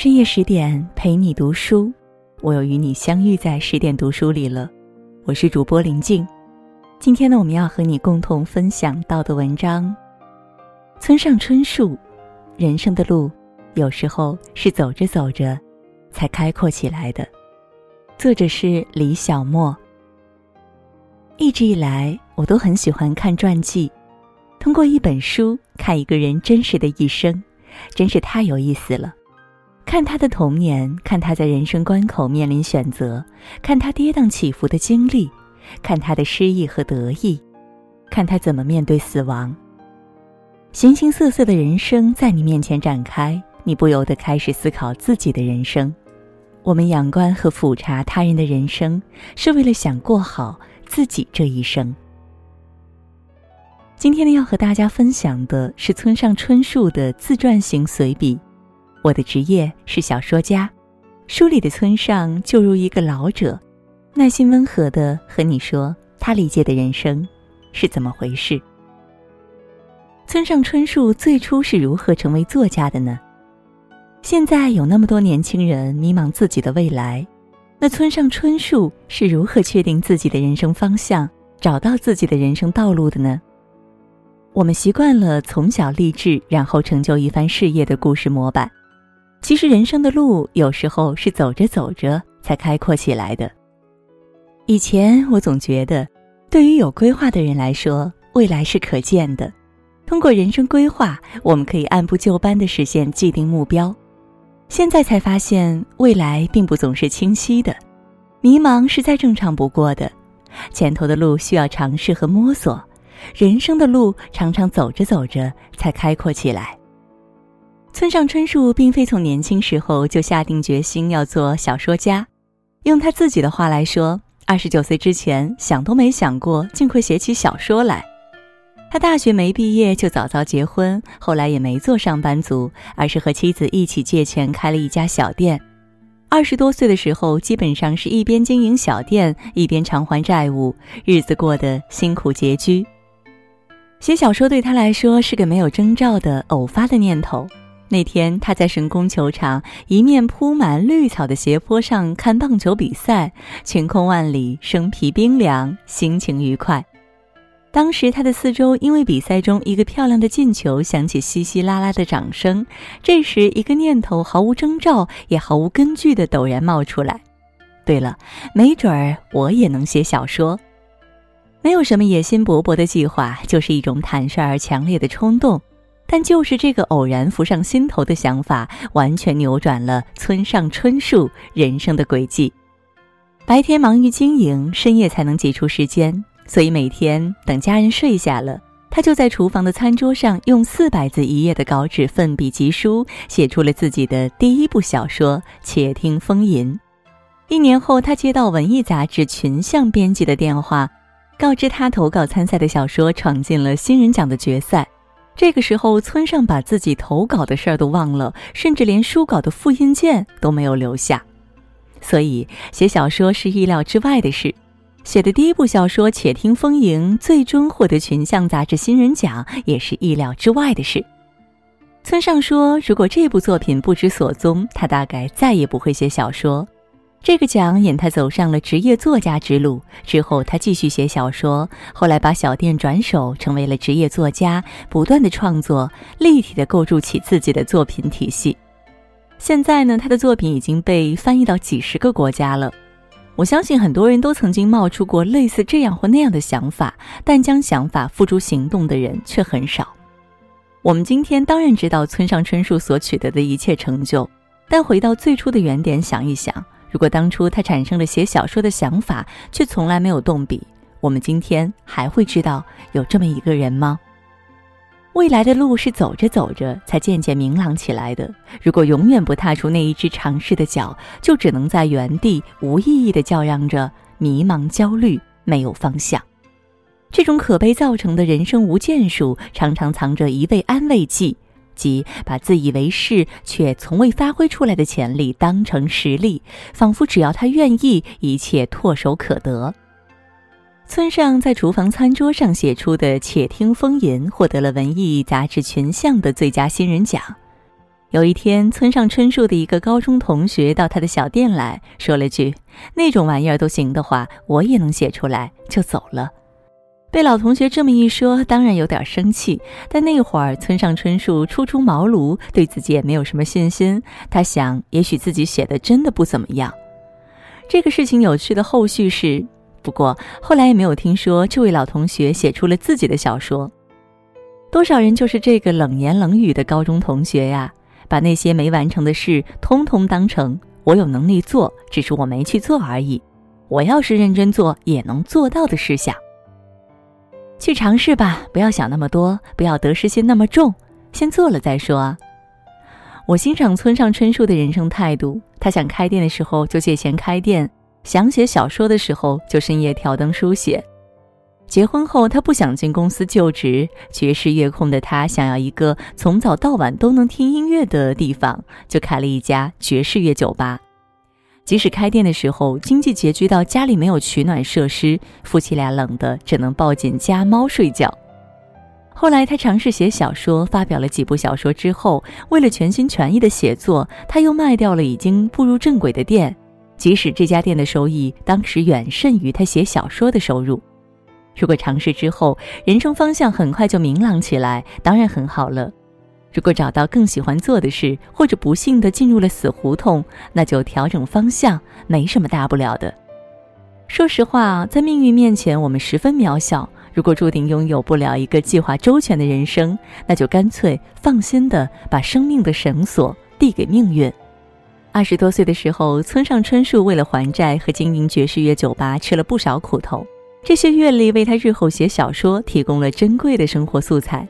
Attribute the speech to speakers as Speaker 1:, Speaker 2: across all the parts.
Speaker 1: 深夜十点陪你读书，我又与你相遇在十点读书里了。我是主播林静，今天呢，我们要和你共同分享到的文章。村上春树，人生的路有时候是走着走着才开阔起来的。作者是李小莫。一直以来，我都很喜欢看传记，通过一本书看一个人真实的一生，真是太有意思了。看他的童年，看他在人生关口面临选择，看他跌宕起伏的经历，看他的失意和得意，看他怎么面对死亡。形形色色的人生在你面前展开，你不由得开始思考自己的人生。我们仰观和俯察他人的人生，是为了想过好自己这一生。今天呢，要和大家分享的是村上春树的自传型随笔。我的职业是小说家，书里的村上就如一个老者，耐心温和的和你说他理解的人生是怎么回事。村上春树最初是如何成为作家的呢？现在有那么多年轻人迷茫自己的未来，那村上春树是如何确定自己的人生方向，找到自己的人生道路的呢？我们习惯了从小立志，然后成就一番事业的故事模板。其实人生的路有时候是走着走着才开阔起来的。以前我总觉得，对于有规划的人来说，未来是可见的。通过人生规划，我们可以按部就班的实现既定目标。现在才发现，未来并不总是清晰的，迷茫是再正常不过的。前头的路需要尝试和摸索，人生的路常常走着走着才开阔起来。村上春树并非从年轻时候就下定决心要做小说家，用他自己的话来说，二十九岁之前想都没想过竟会写起小说来。他大学没毕业就早早结婚，后来也没做上班族，而是和妻子一起借钱开了一家小店。二十多岁的时候，基本上是一边经营小店，一边偿还债务，日子过得辛苦拮据。写小说对他来说是个没有征兆的偶发的念头。那天，他在神宫球场一面铺满绿草的斜坡上看棒球比赛，晴空万里，生皮冰凉，心情愉快。当时，他的四周因为比赛中一个漂亮的进球响起稀稀拉拉的掌声。这时，一个念头毫无征兆，也毫无根据的陡然冒出来：对了，没准儿我也能写小说。没有什么野心勃勃的计划，就是一种坦率而强烈的冲动。但就是这个偶然浮上心头的想法，完全扭转了村上春树人生的轨迹。白天忙于经营，深夜才能挤出时间，所以每天等家人睡下了，他就在厨房的餐桌上用四百字一页的稿纸奋笔疾书，写出了自己的第一部小说《且听风吟》。一年后，他接到文艺杂志群像编辑的电话，告知他投稿参赛的小说闯进了新人奖的决赛。这个时候，村上把自己投稿的事儿都忘了，甚至连书稿的复印件都没有留下。所以，写小说是意料之外的事。写的第一部小说《且听风吟》最终获得群像杂志新人奖，也是意料之外的事。村上说：“如果这部作品不知所踪，他大概再也不会写小说。”这个奖引他走上了职业作家之路。之后，他继续写小说，后来把小店转手，成为了职业作家，不断的创作，立体的构筑起自己的作品体系。现在呢，他的作品已经被翻译到几十个国家了。我相信很多人都曾经冒出过类似这样或那样的想法，但将想法付诸行动的人却很少。我们今天当然知道村上春树所取得的一切成就，但回到最初的原点想一想。如果当初他产生了写小说的想法，却从来没有动笔，我们今天还会知道有这么一个人吗？未来的路是走着走着才渐渐明朗起来的。如果永远不踏出那一只尝试的脚，就只能在原地无意义的叫嚷着迷茫、焦虑，没有方向。这种可悲造成的人生无建树，常常藏着一味安慰剂。即把自以为是却从未发挥出来的潜力当成实力，仿佛只要他愿意，一切唾手可得。村上在厨房餐桌上写出的《且听风吟》获得了文艺杂志群像的最佳新人奖。有一天，村上春树的一个高中同学到他的小店来说了句：“那种玩意儿都行的话，我也能写出来。”就走了。被老同学这么一说，当然有点生气。但那会儿，村上春树初出茅庐，对自己也没有什么信心。他想，也许自己写的真的不怎么样。这个事情有趣的后续是，不过后来也没有听说这位老同学写出了自己的小说。多少人就是这个冷言冷语的高中同学呀？把那些没完成的事，通通当成我有能力做，只是我没去做而已。我要是认真做，也能做到的事项。去尝试吧，不要想那么多，不要得失心那么重，先做了再说。我欣赏村上春树的人生态度，他想开店的时候就借钱开店，想写小说的时候就深夜挑灯书写。结婚后，他不想进公司就职。爵士乐控的他想要一个从早到晚都能听音乐的地方，就开了一家爵士乐酒吧。即使开店的时候经济拮据到家里没有取暖设施，夫妻俩冷的只能抱紧家猫睡觉。后来他尝试写小说，发表了几部小说之后，为了全心全意的写作，他又卖掉了已经步入正轨的店。即使这家店的收益当时远甚于他写小说的收入。如果尝试之后，人生方向很快就明朗起来，当然很好了。如果找到更喜欢做的事，或者不幸的进入了死胡同，那就调整方向，没什么大不了的。说实话，在命运面前，我们十分渺小。如果注定拥有不了一个计划周全的人生，那就干脆放心的把生命的绳索递给命运。二十多岁的时候，村上春树为了还债和经营爵士乐酒吧，吃了不少苦头。这些阅历为他日后写小说提供了珍贵的生活素材，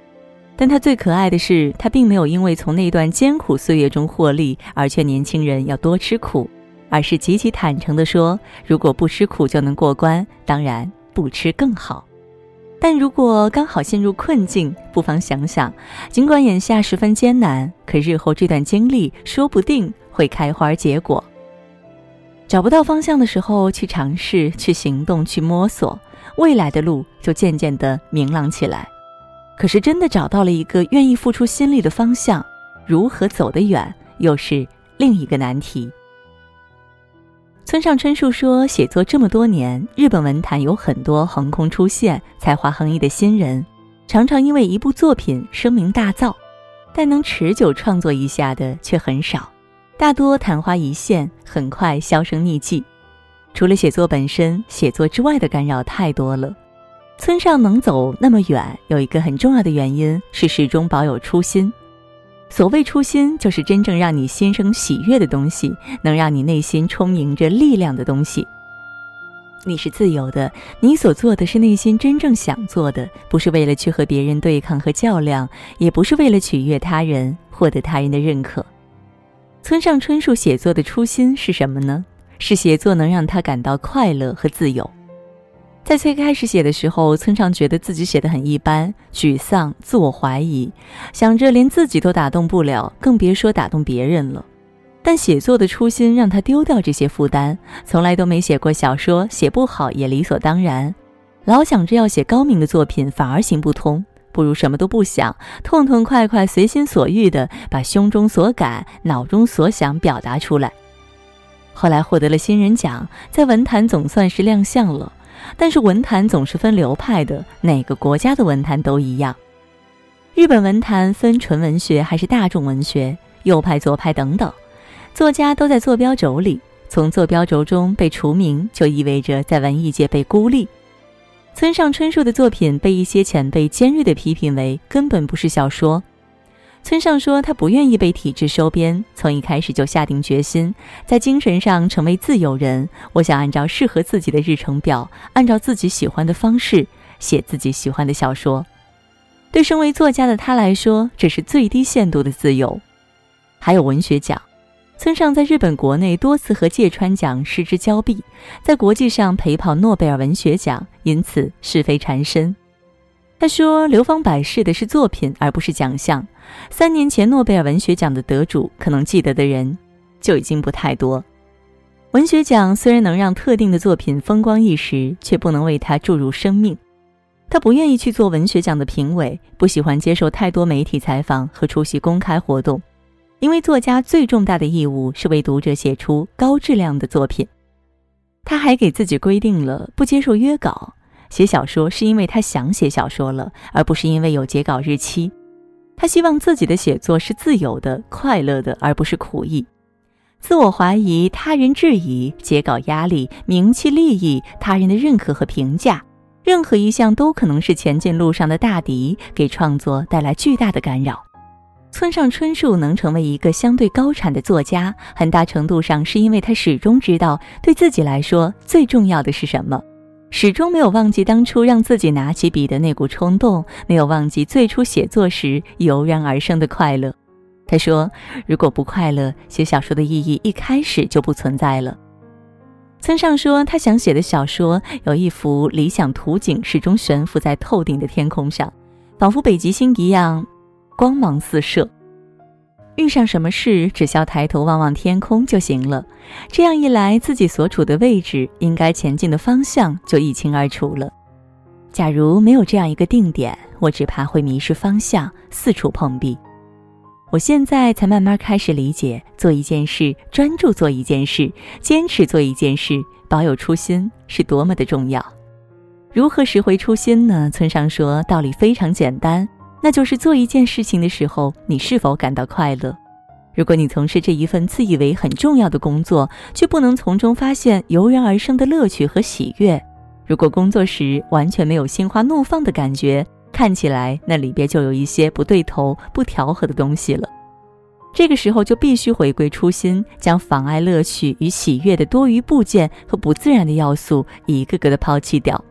Speaker 1: 但他最可爱的是，他并没有因为从那段艰苦岁月中获利而劝年轻人要多吃苦，而是极其坦诚地说：“如果不吃苦就能过关，当然不吃更好。但如果刚好陷入困境，不妨想想，尽管眼下十分艰难，可日后这段经历说不定会开花结果。”找不到方向的时候，去尝试，去行动，去摸索，未来的路就渐渐的明朗起来。可是真的找到了一个愿意付出心力的方向，如何走得远，又是另一个难题。村上春树说，写作这么多年，日本文坛有很多横空出现、才华横溢的新人，常常因为一部作品声名大噪，但能持久创作一下的却很少。大多昙花一现，很快销声匿迹。除了写作本身，写作之外的干扰太多了。村上能走那么远，有一个很重要的原因是始终保有初心。所谓初心，就是真正让你心生喜悦的东西，能让你内心充盈着力量的东西。你是自由的，你所做的是内心真正想做的，不是为了去和别人对抗和较量，也不是为了取悦他人，获得他人的认可。村上春树写作的初心是什么呢？是写作能让他感到快乐和自由。在最开始写的时候，村上觉得自己写的很一般，沮丧、自我怀疑，想着连自己都打动不了，更别说打动别人了。但写作的初心让他丢掉这些负担，从来都没写过小说，写不好也理所当然。老想着要写高明的作品，反而行不通。不如什么都不想，痛痛快快、随心所欲地把胸中所感、脑中所想表达出来。后来获得了新人奖，在文坛总算是亮相了。但是文坛总是分流派的，哪个国家的文坛都一样。日本文坛分纯文学还是大众文学，右派、左派等等，作家都在坐标轴里。从坐标轴中被除名，就意味着在文艺界被孤立。村上春树的作品被一些前辈尖锐地批评为根本不是小说。村上说他不愿意被体制收编，从一开始就下定决心，在精神上成为自由人。我想按照适合自己的日程表，按照自己喜欢的方式写自己喜欢的小说。对身为作家的他来说，这是最低限度的自由。还有文学奖。村上在日本国内多次和芥川奖失之交臂，在国际上陪跑诺贝尔文学奖，因此是非缠身。他说：“流芳百世的是作品，而不是奖项。三年前诺贝尔文学奖的得主，可能记得的人就已经不太多。文学奖虽然能让特定的作品风光一时，却不能为他注入生命。他不愿意去做文学奖的评委，不喜欢接受太多媒体采访和出席公开活动。”因为作家最重大的义务是为读者写出高质量的作品。他还给自己规定了不接受约稿，写小说是因为他想写小说了，而不是因为有截稿日期。他希望自己的写作是自由的、快乐的，而不是苦役。自我怀疑、他人质疑、截稿压力、名气利益、他人的认可和评价，任何一项都可能是前进路上的大敌，给创作带来巨大的干扰。村上春树能成为一个相对高产的作家，很大程度上是因为他始终知道对自己来说最重要的是什么。始终没有忘记当初让自己拿起笔的那股冲动，没有忘记最初写作时油然而生的快乐。他说：“如果不快乐，写小说的意义一开始就不存在了。”村上说，他想写的小说有一幅理想图景，始终悬浮在透顶的天空上，仿佛北极星一样，光芒四射。遇上什么事，只需要抬头望望天空就行了。这样一来，自己所处的位置、应该前进的方向就一清二楚了。假如没有这样一个定点，我只怕会迷失方向，四处碰壁。我现在才慢慢开始理解，做一件事，专注做一件事，坚持做一件事，保有初心是多么的重要。如何拾回初心呢？村上说，道理非常简单。那就是做一件事情的时候，你是否感到快乐？如果你从事这一份自以为很重要的工作，却不能从中发现油然而生的乐趣和喜悦；如果工作时完全没有心花怒放的感觉，看起来那里边就有一些不对头、不调和的东西了。这个时候就必须回归初心，将妨碍乐趣与喜悦的多余部件和不自然的要素一个个的抛弃掉。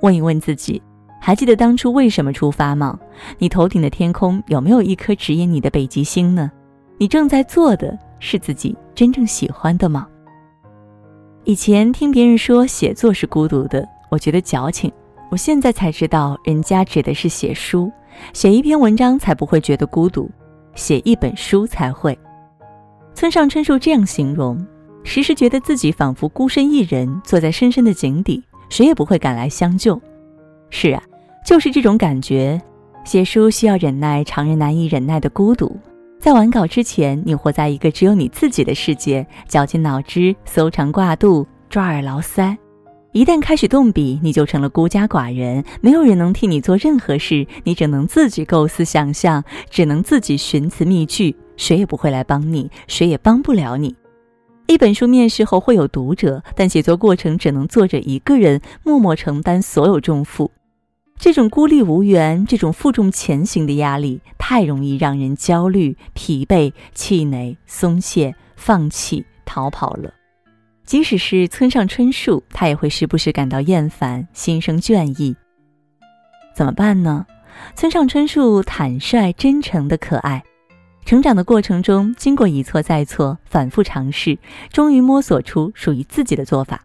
Speaker 1: 问一问自己。还记得当初为什么出发吗？你头顶的天空有没有一颗指引你的北极星呢？你正在做的是自己真正喜欢的吗？以前听别人说写作是孤独的，我觉得矫情。我现在才知道，人家指的是写书，写一篇文章才不会觉得孤独，写一本书才会。村上春树这样形容：时时觉得自己仿佛孤身一人，坐在深深的井底，谁也不会赶来相救。是啊。就是这种感觉，写书需要忍耐常人难以忍耐的孤独。在完稿之前，你活在一个只有你自己的世界，绞尽脑汁，搜肠挂肚，抓耳挠腮。一旦开始动笔，你就成了孤家寡人，没有人能替你做任何事，你只能自己构思想象，只能自己寻词觅句，谁也不会来帮你，谁也帮不了你。一本书面世后会有读者，但写作过程只能作者一个人默默承担所有重负。这种孤立无援、这种负重前行的压力，太容易让人焦虑、疲惫、气馁、松懈、放弃、逃跑了。即使是村上春树，他也会时不时感到厌烦、心生倦意。怎么办呢？村上春树坦率、真诚的可爱，成长的过程中，经过一错再错、反复尝试，终于摸索出属于自己的做法。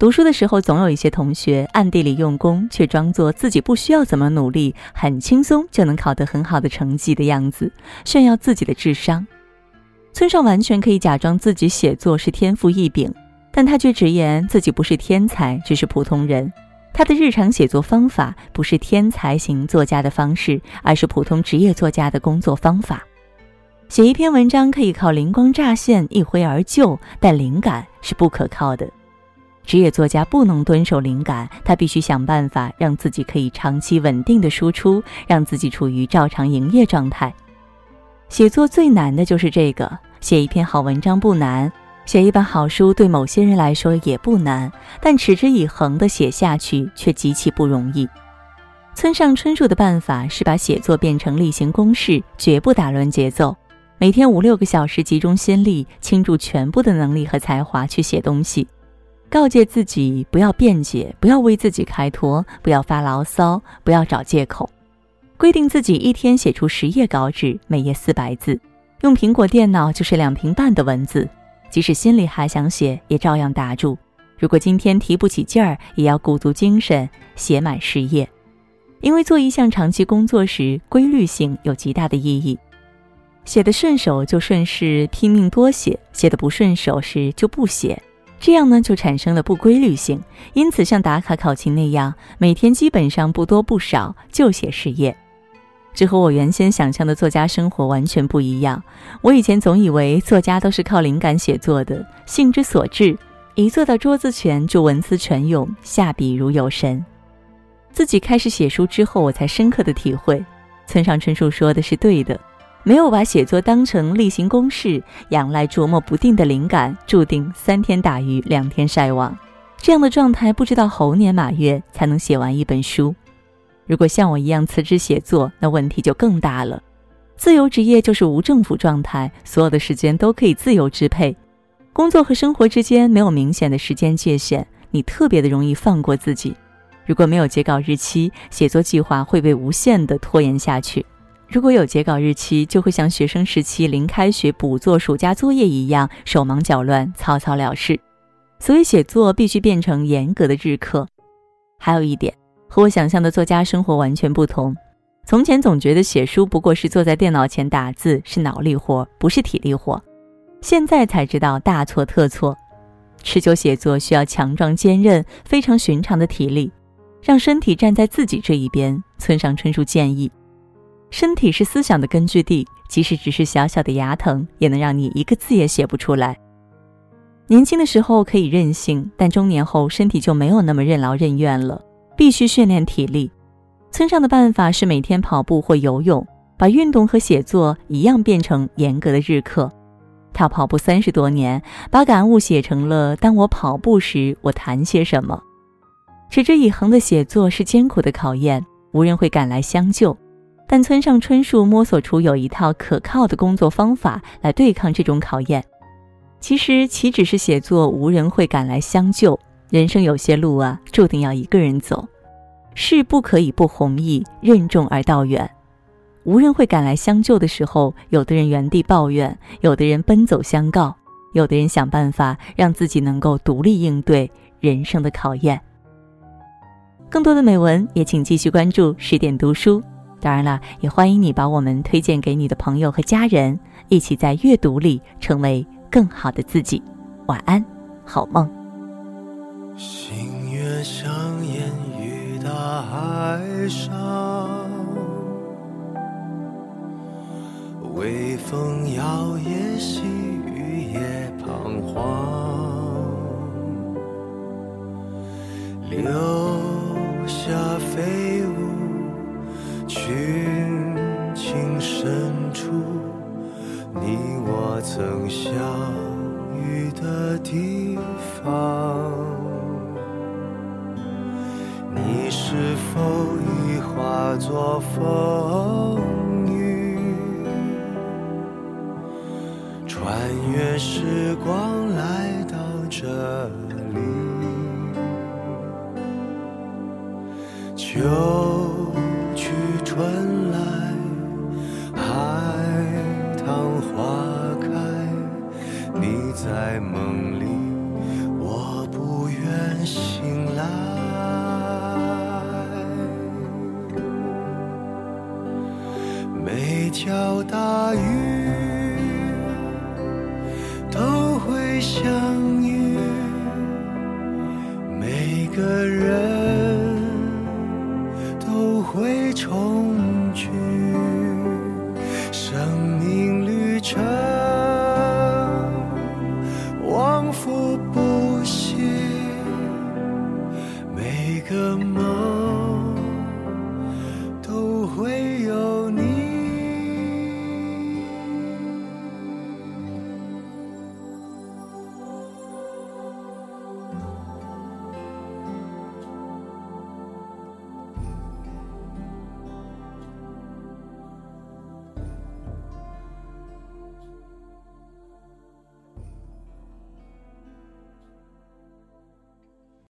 Speaker 1: 读书的时候，总有一些同学暗地里用功，却装作自己不需要怎么努力，很轻松就能考得很好的成绩的样子，炫耀自己的智商。村上完全可以假装自己写作是天赋异禀，但他却直言自己不是天才，只是普通人。他的日常写作方法不是天才型作家的方式，而是普通职业作家的工作方法。写一篇文章可以靠灵光乍现、一挥而就，但灵感是不可靠的。职业作家不能蹲守灵感，他必须想办法让自己可以长期稳定的输出，让自己处于照常营业状态。写作最难的就是这个，写一篇好文章不难，写一本好书对某些人来说也不难，但持之以恒的写下去却极其不容易。村上春树的办法是把写作变成例行公事，绝不打乱节奏，每天五六个小时集中心力，倾注全部的能力和才华去写东西。告诫自己不要辩解，不要为自己开脱，不要发牢骚，不要找借口。规定自己一天写出十页稿纸，每页四百字，用苹果电脑就是两屏半的文字。即使心里还想写，也照样打住。如果今天提不起劲儿，也要鼓足精神写满十页。因为做一项长期工作时，规律性有极大的意义。写得顺手就顺势拼命多写，写得不顺手时就不写。这样呢，就产生了不规律性。因此，像打卡考勤那样，每天基本上不多不少就写十页。这和我原先想象的作家生活完全不一样。我以前总以为作家都是靠灵感写作的，兴之所至，一坐到桌子前就文思泉涌，下笔如有神。自己开始写书之后，我才深刻的体会，村上春树说的是对的。没有把写作当成例行公事，仰赖琢磨不定的灵感，注定三天打鱼两天晒网。这样的状态，不知道猴年马月才能写完一本书。如果像我一样辞职写作，那问题就更大了。自由职业就是无政府状态，所有的时间都可以自由支配，工作和生活之间没有明显的时间界限，你特别的容易放过自己。如果没有截稿日期，写作计划会被无限的拖延下去。如果有截稿日期，就会像学生时期临开学补做暑假作业一样手忙脚乱、草草了事。所以写作必须变成严格的日课。还有一点，和我想象的作家生活完全不同。从前总觉得写书不过是坐在电脑前打字，是脑力活，不是体力活。现在才知道大错特错。持久写作需要强壮坚韧、非常寻常的体力，让身体站在自己这一边。村上春树建议。身体是思想的根据地，即使只是小小的牙疼，也能让你一个字也写不出来。年轻的时候可以任性，但中年后身体就没有那么任劳任怨了，必须训练体力。村上的办法是每天跑步或游泳，把运动和写作一样变成严格的日课。他跑步三十多年，把感悟写成了《当我跑步时，我谈些什么》。持之以恒的写作是艰苦的考验，无人会赶来相救。但村上春树摸索出有一套可靠的工作方法来对抗这种考验。其实岂止是写作无人会赶来相救，人生有些路啊，注定要一个人走。事不可以不弘毅，任重而道远。无人会赶来相救的时候，有的人原地抱怨，有的人奔走相告，有的人想办法让自己能够独立应对人生的考验。更多的美文也请继续关注十点读书。当然了，也欢迎你把我们推荐给你的朋友和家人，一起在阅读里成为更好的自己。晚安，好梦。
Speaker 2: 星月相掩于大海上，微风摇曳，细雨也彷曾相遇的地方，你是否已化作风雨，穿越时光来到这里？秋去。春来，